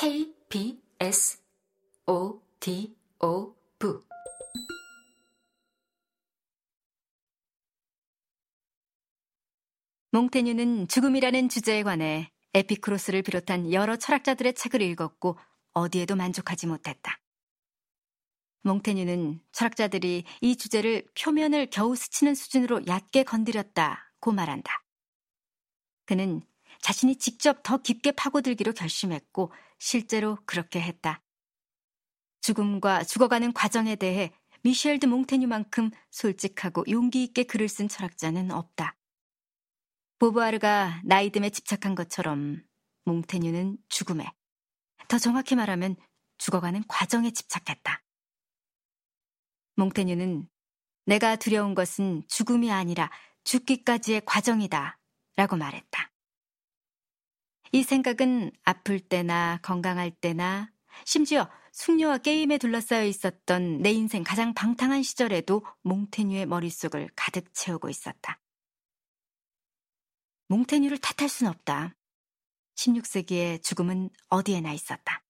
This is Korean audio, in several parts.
K B S O D O V 몽테뉴는 죽음이라는 주제에 관해 에피크로스를 비롯한 여러 철학자들의 책을 읽었고 어디에도 만족하지 못했다. 몽테뉴는 철학자들이 이 주제를 표면을 겨우 스치는 수준으로 얕게 건드렸다고 말한다. 그는 자신이 직접 더 깊게 파고들기로 결심했고 실제로 그렇게 했다. 죽음과 죽어가는 과정에 대해 미셸 드 몽테뉴만큼 솔직하고 용기 있게 글을 쓴 철학자는 없다. 보부아르가 나이듦에 집착한 것처럼 몽테뉴는 죽음에, 더 정확히 말하면 죽어가는 과정에 집착했다. 몽테뉴는 내가 두려운 것은 죽음이 아니라 죽기까지의 과정이다 라고 말했다. 이 생각은 아플 때나 건강할 때나 심지어 숙녀와 게임에 둘러싸여 있었던 내 인생 가장 방탕한 시절에도 몽테뉴의 머릿속을 가득 채우고 있었다. 몽테뉴를 탓할 순 없다. 16세기에 죽음은 어디에나 있었다.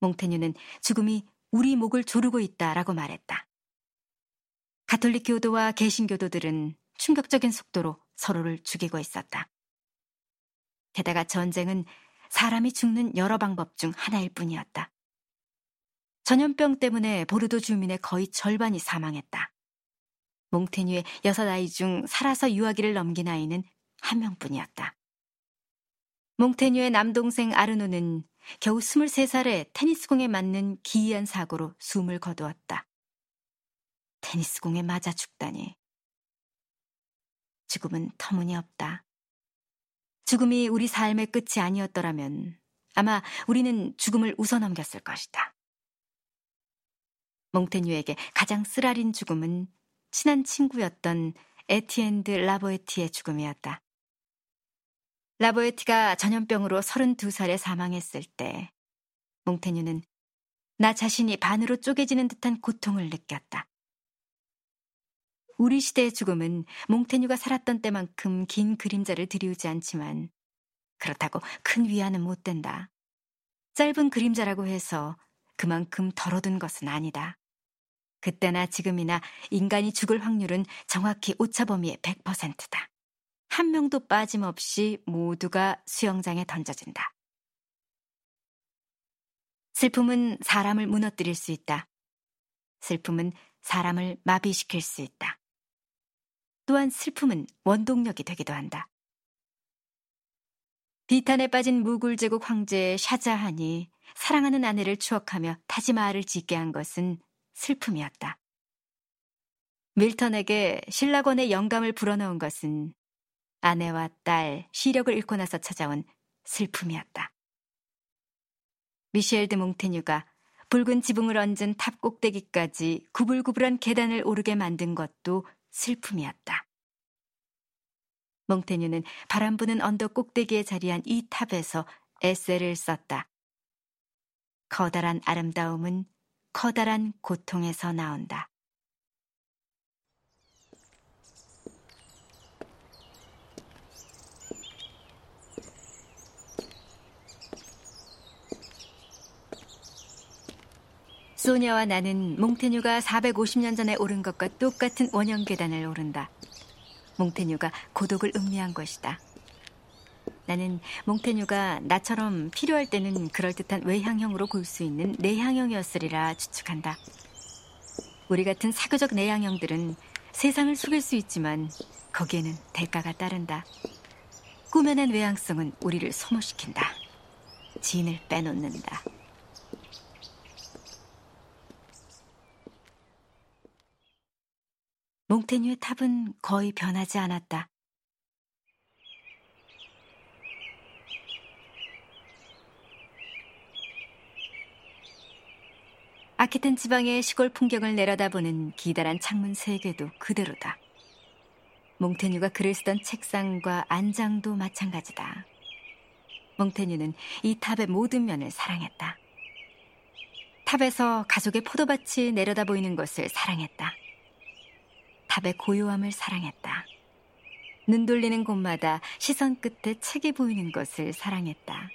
몽테뉴는 죽음이 우리 목을 조르고 있다라고 말했다. 가톨릭 교도와 개신교도들은 충격적인 속도로 서로를 죽이고 있었다. 게다가 전쟁은 사람이 죽는 여러 방법 중 하나일 뿐이었다. 전염병 때문에 보르도 주민의 거의 절반이 사망했다. 몽테뉴의 여섯 아이 중 살아서 유아기를 넘긴 아이는 한 명뿐이었다. 몽테뉴의 남동생 아르노는 겨우 23살에 테니스공에 맞는 기이한 사고로 숨을 거두었다. 테니스공에 맞아 죽다니. 죽음은 터무니없다. 죽음이 우리 삶의 끝이 아니었더라면 아마 우리는 죽음을 웃어넘겼을 것이다. 몽테뉴에게 가장 쓰라린 죽음은 친한 친구였던 에티엔 드 라보에티의 죽음이었다. 라보에티가 전염병으로 32살에 사망했을 때 몽테뉴는 나 자신이 반으로 쪼개지는 듯한 고통을 느꼈다. 우리 시대의 죽음은 몽테뉴가 살았던 때만큼 긴 그림자를 들이우지 않지만 그렇다고 큰 위안은 못 된다. 짧은 그림자라고 해서 그만큼 덜어둔 것은 아니다. 그때나 지금이나 인간이 죽을 확률은 정확히 오차범위의 100%다. 한 명도 빠짐없이 모두가 수영장에 던져진다. 슬픔은 사람을 무너뜨릴 수 있다. 슬픔은 사람을 마비시킬 수 있다. 또한 슬픔은 원동력이 되기도 한다. 비탄에 빠진 무굴 제국 황제 샤자한이 사랑하는 아내를 추억하며 타지마할을 짓게 한 것은 슬픔이었다. 밀턴에게 신라권의 영감을 불어넣은 것은 아내와 딸, 시력을 잃고 나서 찾아온 슬픔이었다. 미셸 드 몽테뉴가 붉은 지붕을 얹은 탑 꼭대기까지 구불구불한 계단을 오르게 만든 것도 슬픔이었다. 몽테뉴는 바람 부는 언덕 꼭대기에 자리한 이 탑에서 에세를 썼다. 커다란 아름다움은 커다란 고통에서 나온다. 소녀와 나는 몽테뉴가 450년 전에 오른 것과 똑같은 원형 계단을 오른다. 몽테뉴가 고독을 음미한 것이다. 나는 몽테뉴가 나처럼 필요할 때는 그럴듯한 외향형으로 볼 수 있는 내향형이었으리라 추측한다. 우리 같은 사교적 내향형들은 세상을 속일 수 있지만 거기에는 대가가 따른다. 꾸며낸 외향성은 우리를 소모시킨다. 진을 빼놓는다. 몽테뉴의 탑은 거의 변하지 않았다. 아키텐 지방의 시골 풍경을 내려다보는 기다란 창문 세 개도 그대로다. 몽테뉴가 글을 쓰던 책상과 안장도 마찬가지다. 몽테뉴는 이 탑의 모든 면을 사랑했다. 탑에서 가족의 포도밭이 내려다 보이는 것을 사랑했다. 탑의 고요함을 사랑했다. 눈 돌리는 곳마다 시선 끝에 책이 보이는 것을 사랑했다.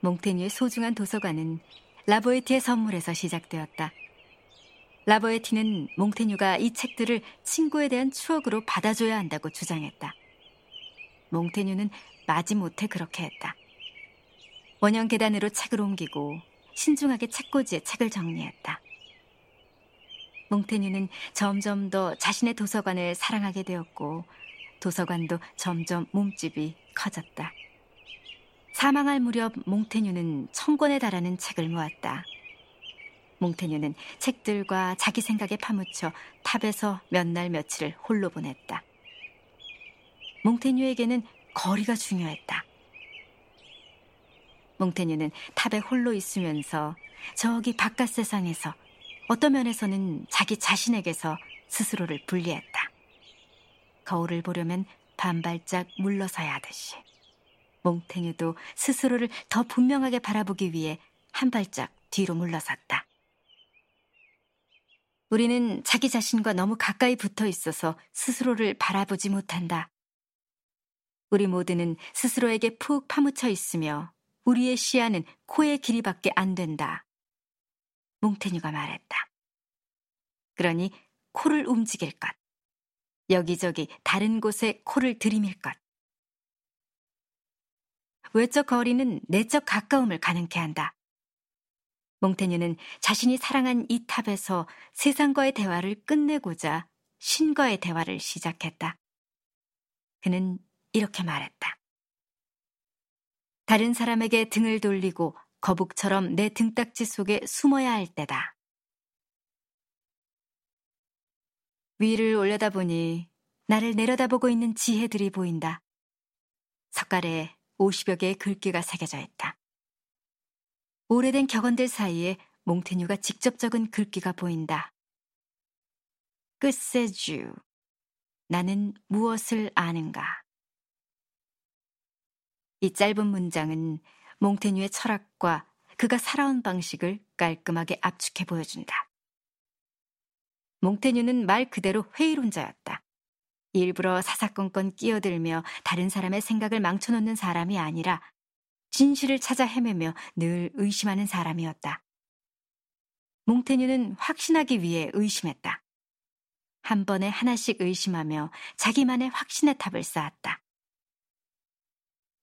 몽테뉴의 소중한 도서관은 라보에티의 선물에서 시작되었다. 라보에티는 몽테뉴가 이 책들을 친구에 대한 추억으로 받아줘야 한다고 주장했다. 몽테뉴는 마지못해 그렇게 했다. 원형 계단으로 책을 옮기고 신중하게 책꽂이에 책을 정리했다. 몽테뉴는 점점 더 자신의 도서관을 사랑하게 되었고 도서관도 점점 몸집이 커졌다. 사망할 무렵 몽테뉴는 천 권에 달하는 책을 모았다. 몽테뉴는 책들과 자기 생각에 파묻혀 탑에서 몇 날 며칠을 홀로 보냈다. 몽테뉴에게는 거리가 중요했다. 몽테뉴는 탑에 홀로 있으면서 저기 바깥 세상에서 어떤 면에서는 자기 자신에게서 스스로를 분리했다. 거울을 보려면 반발짝 물러서야 하듯이. 몽테뉴도 스스로를 더 분명하게 바라보기 위해 한 발짝 뒤로 물러섰다. 우리는 자기 자신과 너무 가까이 붙어 있어서 스스로를 바라보지 못한다. 우리 모두는 스스로에게 푹 파묻혀 있으며 우리의 시야는 코의 길이밖에 안 된다. 몽테뉴가 말했다. 그러니 코를 움직일 것. 여기저기 다른 곳에 코를 들이밀 것. 외적 거리는 내적 가까움을 가능케 한다. 몽테뉴는 자신이 사랑한 이 탑에서 세상과의 대화를 끝내고자 신과의 대화를 시작했다. 그는 이렇게 말했다. 다른 사람에게 등을 돌리고 거북처럼 내 등딱지 속에 숨어야 할 때다. 위를 올려다보니 나를 내려다보고 있는 지혜들이 보인다. 석가래에 50여 개의 글귀가 새겨져 있다. 오래된 격언들 사이에 몽테뉴가 직접 적은 글귀가 보인다. 끝세주, 나는 무엇을 아는가? 이 짧은 문장은 몽테뉴의 철학과 그가 살아온 방식을 깔끔하게 압축해 보여준다. 몽테뉴는 말 그대로 회의론자였다. 일부러 사사건건 끼어들며 다른 사람의 생각을 망쳐놓는 사람이 아니라 진실을 찾아 헤매며 늘 의심하는 사람이었다. 몽테뉴는 확신하기 위해 의심했다. 한 번에 하나씩 의심하며 자기만의 확신의 탑을 쌓았다.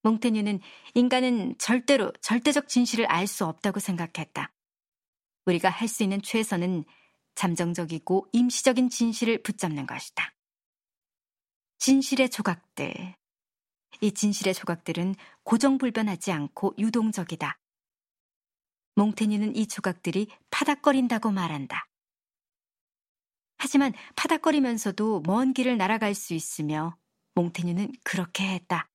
몽테뉴는 인간은 절대로 절대적 진실을 알 수 없다고 생각했다. 우리가 할 수 있는 최선은 잠정적이고 임시적인 진실을 붙잡는 것이다. 진실의 조각들. 이 진실의 조각들은 고정불변하지 않고 유동적이다. 몽테뉴는 이 조각들이 파닥거린다고 말한다. 하지만 파닥거리면서도 먼 길을 날아갈 수 있으며 몽테뉴는 그렇게 했다.